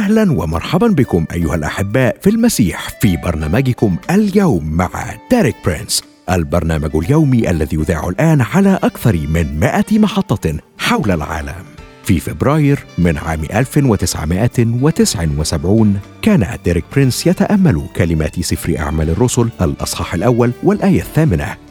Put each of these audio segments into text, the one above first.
أهلا ومرحبا بكم أيها الأحباء في المسيح في برنامجكم اليوم مع ديريك برينس البرنامج اليومي الذي يذاع الآن على أكثر من 100 محطة حول العالم. في فبراير من عام 1979 كان ديريك برينس يتأمل كلمات سفر أعمال الرسل الأصحاح الأول والآية الثامنة.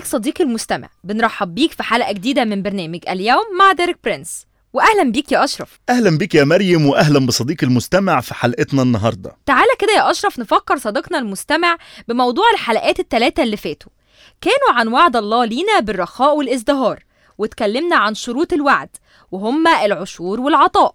بيك صديقي المستمع. بنرحب بيك في حلقة جديدة من برنامج اليوم مع ديريك برينس. وأهلا بيك يا أشرف. أهلا بك يا مريم وأهلا بصديقي المستمع في حلقتنا النهاردة. تعالى كده يا أشرف نفكر صديقنا المستمع بموضوع الحلقات الثلاثة اللي فاتوا. كانوا عن وعد الله لينا بالرخاء والإزدهار واتكلمنا عن شروط الوعد وهما العشور والعطاء.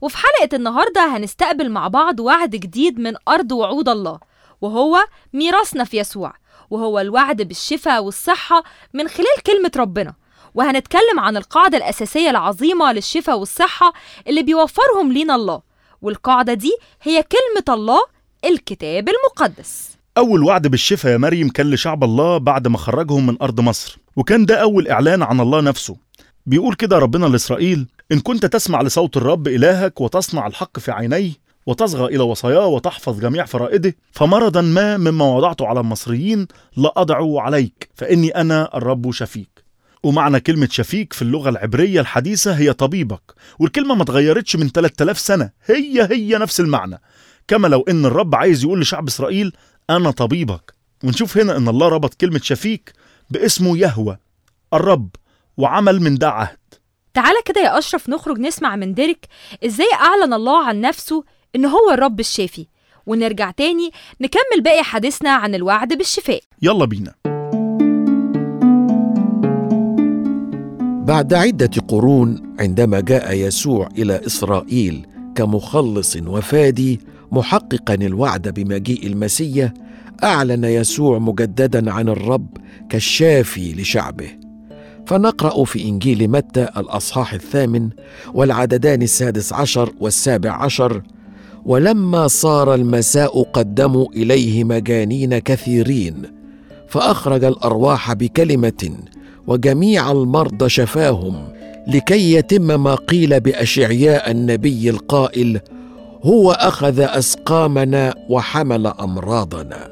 وفي حلقة النهاردة هنستقبل مع بعض وعد جديد من أرض وعود الله وهو ميراثنا في يسوع. وهو الوعد بالشفاء والصحة من خلال كلمة ربنا. وهنتكلم عن القاعدة الأساسية العظيمة للشفاء والصحة اللي بيوفرهم لينا الله. والقاعدة دي هي كلمة الله الكتاب المقدس. أول وعد بالشفاء يا مريم كان لشعب الله بعد ما خرجهم من أرض مصر. وكان ده أول إعلان عن الله نفسه. بيقول كده ربنا لإسرائيل إن كنت تسمع لصوت الرب إلهك وتصنع الحق في عينيه وتصغى إلى وصاياه وتحفظ جميع فرائده فمرضا ما مما وضعته على المصريين لا أضعه عليك فإني أنا الرب شفيك ومعنى كلمة شفيك في اللغة العبرية الحديثة هي طبيبك والكلمة ما اتغيرتش من 3000 سنة هي هي نفس المعنى. كما لو إن الرب عايز يقول لشعب إسرائيل أنا طبيبك. ونشوف هنا إن الله ربط كلمة شفيك باسمه يهوى الرب وعمل من ده عهد. تعالى كده يا أشرف نخرج نسمع من ديريك إزاي أعلن الله عن نفسه إن هو الرب الشافي. ونرجع تاني نكمل باقي حديثنا عن الوعد بالشفاء. يلا بينا. بعد عدة قرون عندما جاء يسوع إلى إسرائيل كمخلص وفادي محققا الوعد بمجيء المسيح أعلن يسوع مجددا عن الرب كالشافي لشعبه. فنقرأ في إنجيل متى الأصحاح الثامن والعددان السادس عشر والسابع عشر ولما صار المساء قدموا إليه مجانين كثيرين فأخرج الأرواح بكلمة وجميع المرضى شفاهم لكي يتم ما قيل بأشعياء النبي القائل هو أخذ أسقامنا وحمل أمراضنا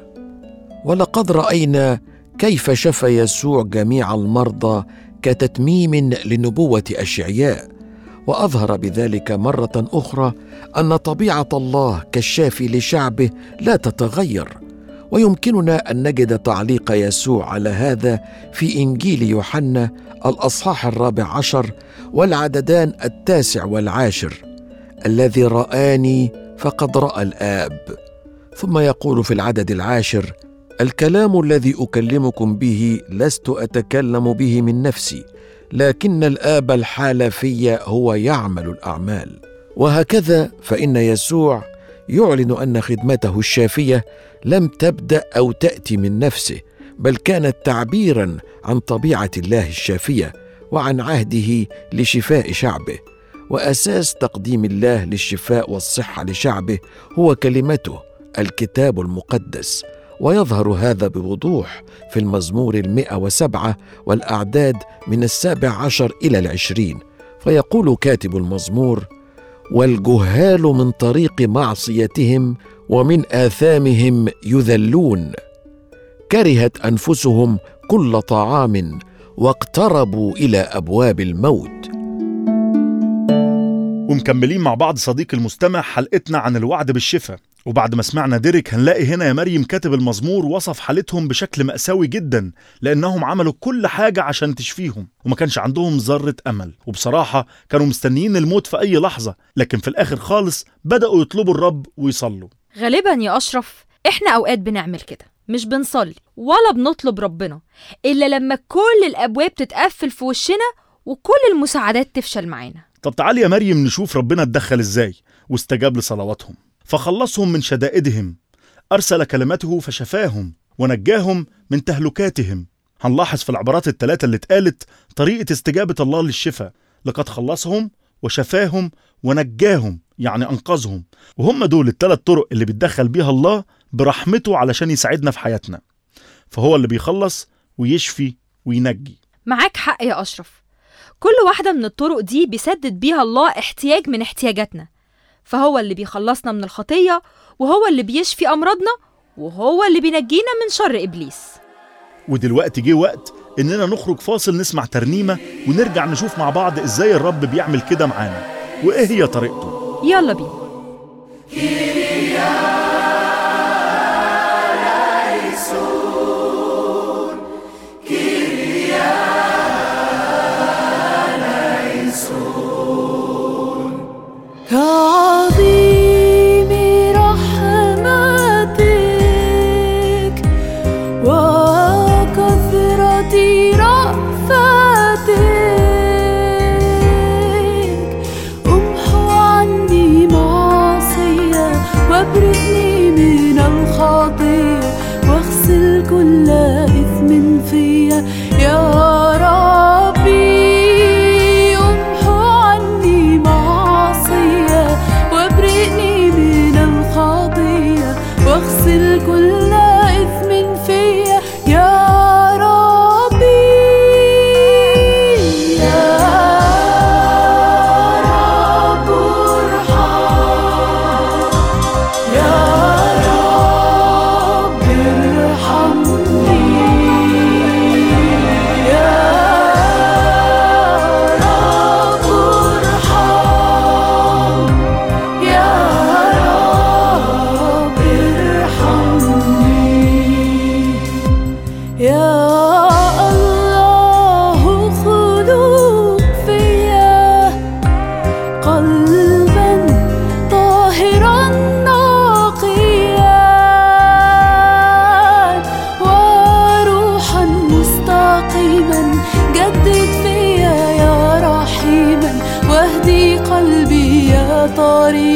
ولقد رأينا كيف شفى يسوع جميع المرضى كتتميم لنبوة أشعياء. وأظهر بذلك مرة أخرى أن طبيعة الله كالشافي لشعبه لا تتغير ويمكننا أن نجد تعليق يسوع على هذا في إنجيل يوحنا الأصحاح الرابع عشر والعددان التاسع والعاشر الذي رآني فقد رأى الآب. ثم يقول في العدد العاشر الكلام الذي أكلمكم به لست أتكلم به من نفسي لكن الآب الحال في هو يعمل الأعمال. وهكذا فإن يسوع يعلن أن خدمته الشافية لم تبدأ أو تأتي من نفسه بل كانت تعبيرا عن طبيعة الله الشافية وعن عهده لشفاء شعبه. وأساس تقديم الله للشفاء والصحة لشعبه هو كلمته الكتاب المقدس. ويظهر هذا بوضوح في المزمور المئة وسبعة والأعداد من السابع عشر إلى العشرين. فيقول كاتب المزمور والجهال من طريق معصيتهم ومن آثامهم يذلون. كرهت أنفسهم كل طعام واقتربوا إلى أبواب الموت. ومكملين مع بعض صديقي المستمع حلقتنا عن الوعد بالشفاء. وبعد ما سمعنا ديريك هنلاقي هنا يا مريم كاتب المزمور وصف حالتهم بشكل مأساوي جدا لأنهم عملوا كل حاجة عشان تشفيهم وما كانش عندهم ذرة أمل. وبصراحة كانوا مستنيين الموت في أي لحظة لكن في الآخر خالص بدأوا يطلبوا الرب ويصلوا. غالبا يا أشرف إحنا أوقات بنعمل كده مش بنصلي ولا بنطلب ربنا إلا لما كل الأبواب تتقفل في وشنا وكل المساعدات تفشل معانا. طب تعالي يا مريم نشوف ربنا اتدخل إزاي واستجاب لصلواتهم. فخلصهم من شدائدهم أرسل كلمته فشفاهم ونجاهم من تهلكاتهم. هنلاحظ في العبارات الثلاثة اللي اتقالت طريقة استجابة الله للشفاء. لقد خلصهم وشفاهم ونجاهم يعني أنقذهم. وهم دول الثلاث طرق اللي بيتدخل بيها الله برحمته علشان يساعدنا في حياتنا. فهو اللي بيخلص ويشفي وينجي. معاك حق يا أشرف. كل واحدة من الطرق دي بيسدد بيها الله احتياج من احتياجاتنا. فهو اللي بيخلصنا من الخطية وهو اللي بيشفي أمراضنا وهو اللي بينجينا من شر إبليس. ودلوقتي جه وقت إننا نخرج فاصل نسمع ترنيمة ونرجع نشوف مع بعض إزاي الرب بيعمل كده معانا. وإيه هي طريقته؟ يلا بينا. كعظيم واغسل كل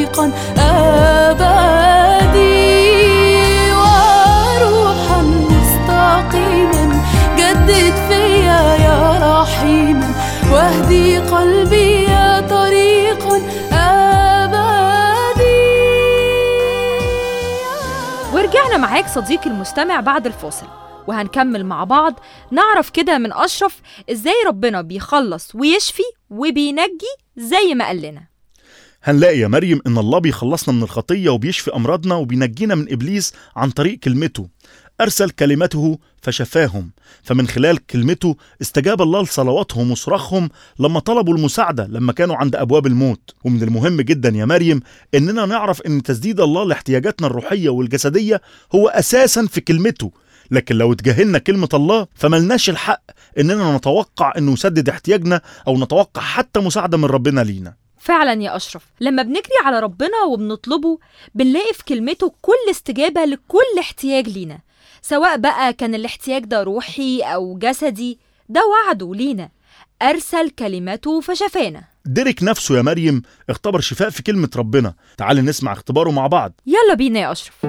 طريقا أبدي وروحا مستقيما. جدد فيا يا رحيما واهدي قلبي يا طريقا أبدي. ورجعنا معاك صديقي المستمع بعد الفاصل وهنكمل مع بعض. نعرف كده من أشرف إزاي ربنا بيخلص ويشفي وبينجي زي ما قال لنا. هنلاقي يا مريم إن الله بيخلصنا من الخطية وبيشفي أمراضنا وبينجينا من إبليس عن طريق كلمته. أرسل كلمته فشفاهم. فمن خلال كلمته استجاب الله لصلواتهم وصراخهم لما طلبوا المساعدة لما كانوا عند أبواب الموت. ومن المهم جدا يا مريم إننا نعرف إن تسديد الله لاحتياجاتنا الروحية والجسدية هو أساسا في كلمته. لكن لو اتجاهلنا كلمة الله فملناش الحق إننا نتوقع إنه يسدد احتياجنا أو نتوقع حتى مساعدة من ربنا لينا. فعلا يا أشرف لما بنجري على ربنا وبنطلبه بنلاقي في كلمته كل استجابة لكل احتياج لينا سواء بقى كان الاحتياج ده روحي أو جسدي ده وعده لينا أرسل كلمته فشفانا. ديريك نفسه يا مريم اختبر شفاء في كلمة ربنا. تعال نسمع اختباره مع بعض. يلا بينا يا أشرف.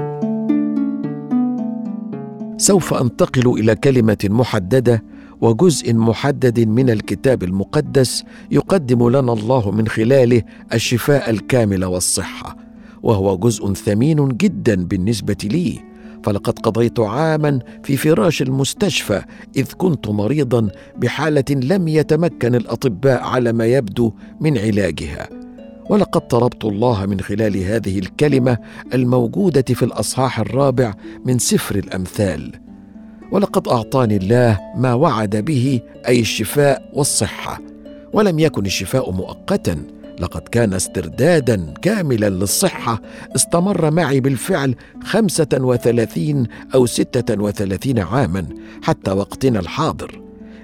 سوف أنتقل إلى كلمة محددة وجزء محدد من الكتاب المقدس يقدم لنا الله من خلاله الشفاء الكامل والصحة وهو جزء ثمين جدا بالنسبة لي. فلقد قضيت عاما في فراش المستشفى إذ كنت مريضا بحالة لم يتمكن الأطباء على ما يبدو من علاجها. ولقد طلبت الله من خلال هذه الكلمة الموجودة في الأصحاح الرابع من سفر الأمثال. ولقد أعطاني الله ما وعد به أي الشفاء والصحة. ولم يكن الشفاء مؤقتا لقد كان استردادا كاملا للصحة. استمر معي بالفعل خمسة وثلاثين أو ستة وثلاثين عاما حتى وقتنا الحاضر.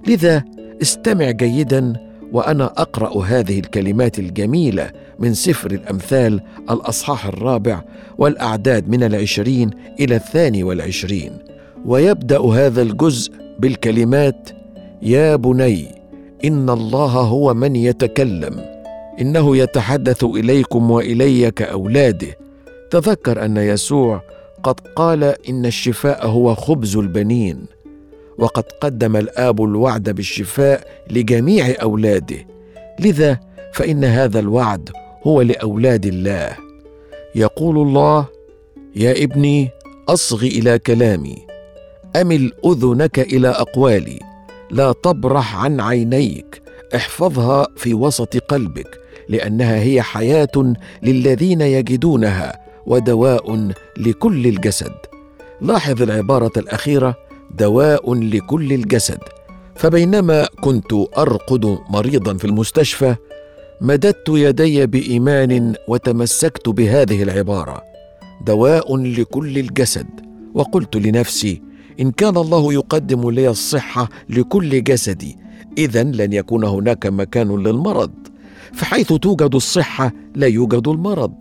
لذا استمع جيدا وأنا أقرأ هذه الكلمات الجميلة من سفر الأمثال الأصحاح الرابع والأعداد من العشرين إلى الثاني والعشرين. ويبدأ هذا الجزء بالكلمات يا بني إن الله هو من يتكلم إنه يتحدث إليكم وإلي كأولاده. تذكر أن يسوع قد قال إن الشفاء هو خبز البنين وقد قدم الآب الوعد بالشفاء لجميع أولاده لذا فإن هذا الوعد هو لأولاد الله. يقول الله يا ابني أصغ إلى كلامي امل اذنك إلى أقوالي؟ لا تبرح عن عينيك. احفظها في وسط قلبك لأنها هي حياة للذين يجدونها ودواء لكل الجسد. لاحظ العبارة الأخيرة دواء لكل الجسد. فبينما كنت أرقد مريضا في المستشفى مددت يدي بإيمان وتمسكت بهذه العبارة دواء لكل الجسد. وقلت لنفسي إن كان الله يقدم لي الصحة لكل جسدي اذا لن يكون هناك مكان للمرض. فحيث توجد الصحة لا يوجد المرض.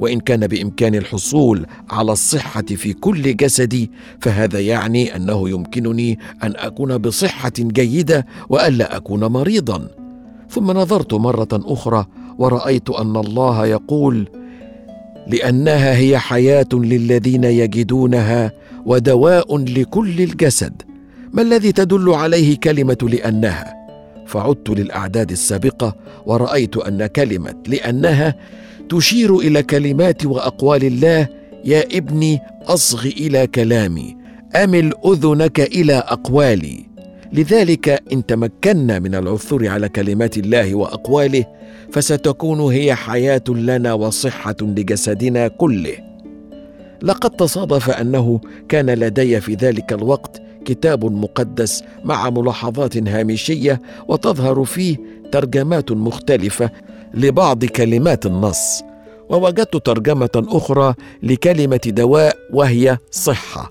وإن كان بامكاني الحصول على الصحة في كل جسدي فهذا يعني أنه يمكنني أن أكون بصحة جيدة والا أكون مريضا. ثم نظرت مرة أخرى ورأيت أن الله يقول لأنها هي حياة للذين يجدونها ودواء لكل الجسد. ما الذي تدل عليه كلمة لأنها؟ فعدت للأعداد السابقة ورأيت أن كلمة لأنها تشير إلى كلمات وأقوال الله يا ابني أصغ إلى كلامي أمل أذنك إلى أقوالي. لذلك إن تمكنا من العثور على كلمات الله وأقواله فستكون هي حياة لنا وصحة لجسدنا كله. لقد تصادف أنه كان لدي في ذلك الوقت كتاب مقدس مع ملاحظات هامشية وتظهر فيه ترجمات مختلفة لبعض كلمات النص ووجدت ترجمة أخرى لكلمة دواء وهي صحة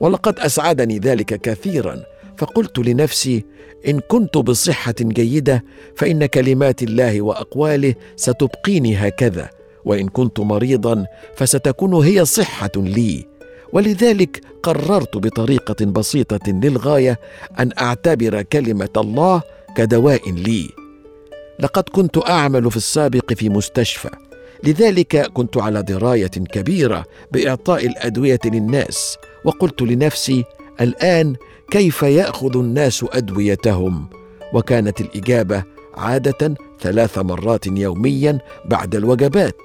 ولقد أسعدني ذلك كثيرا فقلت لنفسي إن كنت بصحة جيدة فإن كلمات الله وأقواله ستبقيني هكذا. وإن كنت مريضا فستكون هي صحة لي. ولذلك قررت بطريقة بسيطة للغاية أن أعتبر كلمة الله كدواء لي. لقد كنت أعمل في السابق في مستشفى. لذلك كنت على دراية كبيرة بإعطاء الأدوية للناس وقلت لنفسي الآن كيف يأخذ الناس أدويتهم؟ وكانت الإجابة عادة ثلاث مرات يوميا بعد الوجبات.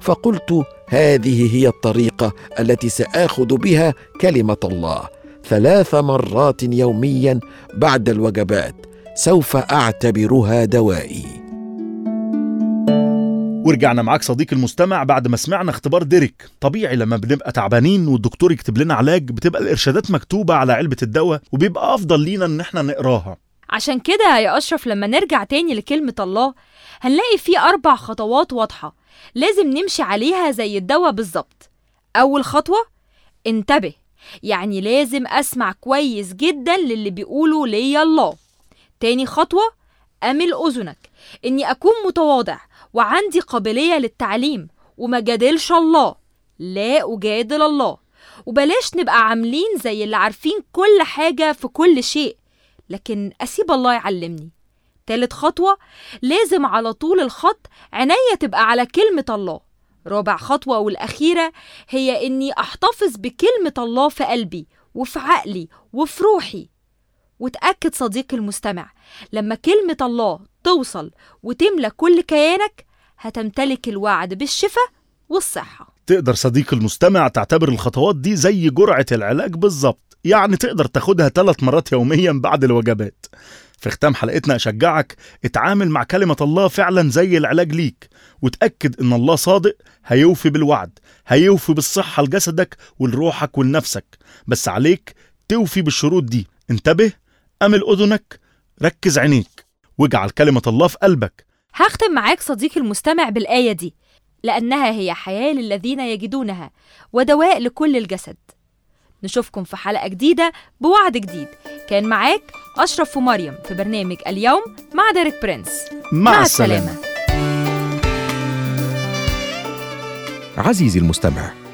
فقلت هذه هي الطريقة التي سآخذ بها كلمة الله ثلاث مرات يوميا بعد الوجبات سوف أعتبرها دوائي. ورجعنا معاك صديقي المستمع بعد ما سمعنا اختبار ديريك. طبيعي لما بنبقى تعبانين والدكتور يكتب لنا علاج بتبقى الإرشادات مكتوبة على علبة الدواء وبيبقى أفضل لينا إن إحنا نقراها. عشان كده يا أشرف لما نرجع تاني لكلمة الله هنلاقي فيه أربع خطوات واضحة. لازم نمشي عليها زي الدواء بالظبط. أول خطوة انتبه يعني لازم أسمع كويس جدا للي بيقوله ليا الله. تاني خطوة أمل أذنك إني أكون متواضع وعندي قابلية للتعليم وما جادلش الله. لا أجادل الله. وبلاش نبقى عاملين زي اللي عارفين كل حاجة في كل شيء لكن أسيب الله يعلمني. تالت خطوة لازم على طول الخط عينيا تبقى على كلمة الله. رابع خطوة والأخيرة هي إني أحتفظ بكلمة الله في قلبي وفي عقلي وفي روحي. وتأكد صديقي المستمع لما كلمة الله توصل وتملى كل كيانك هتمتلك الوعد بالشفاء والصحة. تقدر صديقي المستمع تعتبر الخطوات دي زي جرعة العلاج بالظبط يعني تقدر تاخدها ثلاث مرات يوميا بعد الوجبات. في ختام حلقتنا أشجعك اتعامل مع كلمة الله فعلا زي العلاج ليك وتأكد إن الله صادق هيوفي بالوعد هيوفي بالصحة لجسدك ولروحك ولنفسك. بس عليك توفي بالشروط دي. انتبه أمل أذنك ركز عينيك واجعل كلمة الله في قلبك. هختم معاك صديقي المستمع بالآية دي لأنها هي حياة للذين يجدونها ودواء لكل الجسد. نشوفكم في حلقة جديدة بوعد جديد. كان معاك أشرف ومريم في برنامج اليوم مع ديريك برنس مع, السلامة. عزيزي المستمع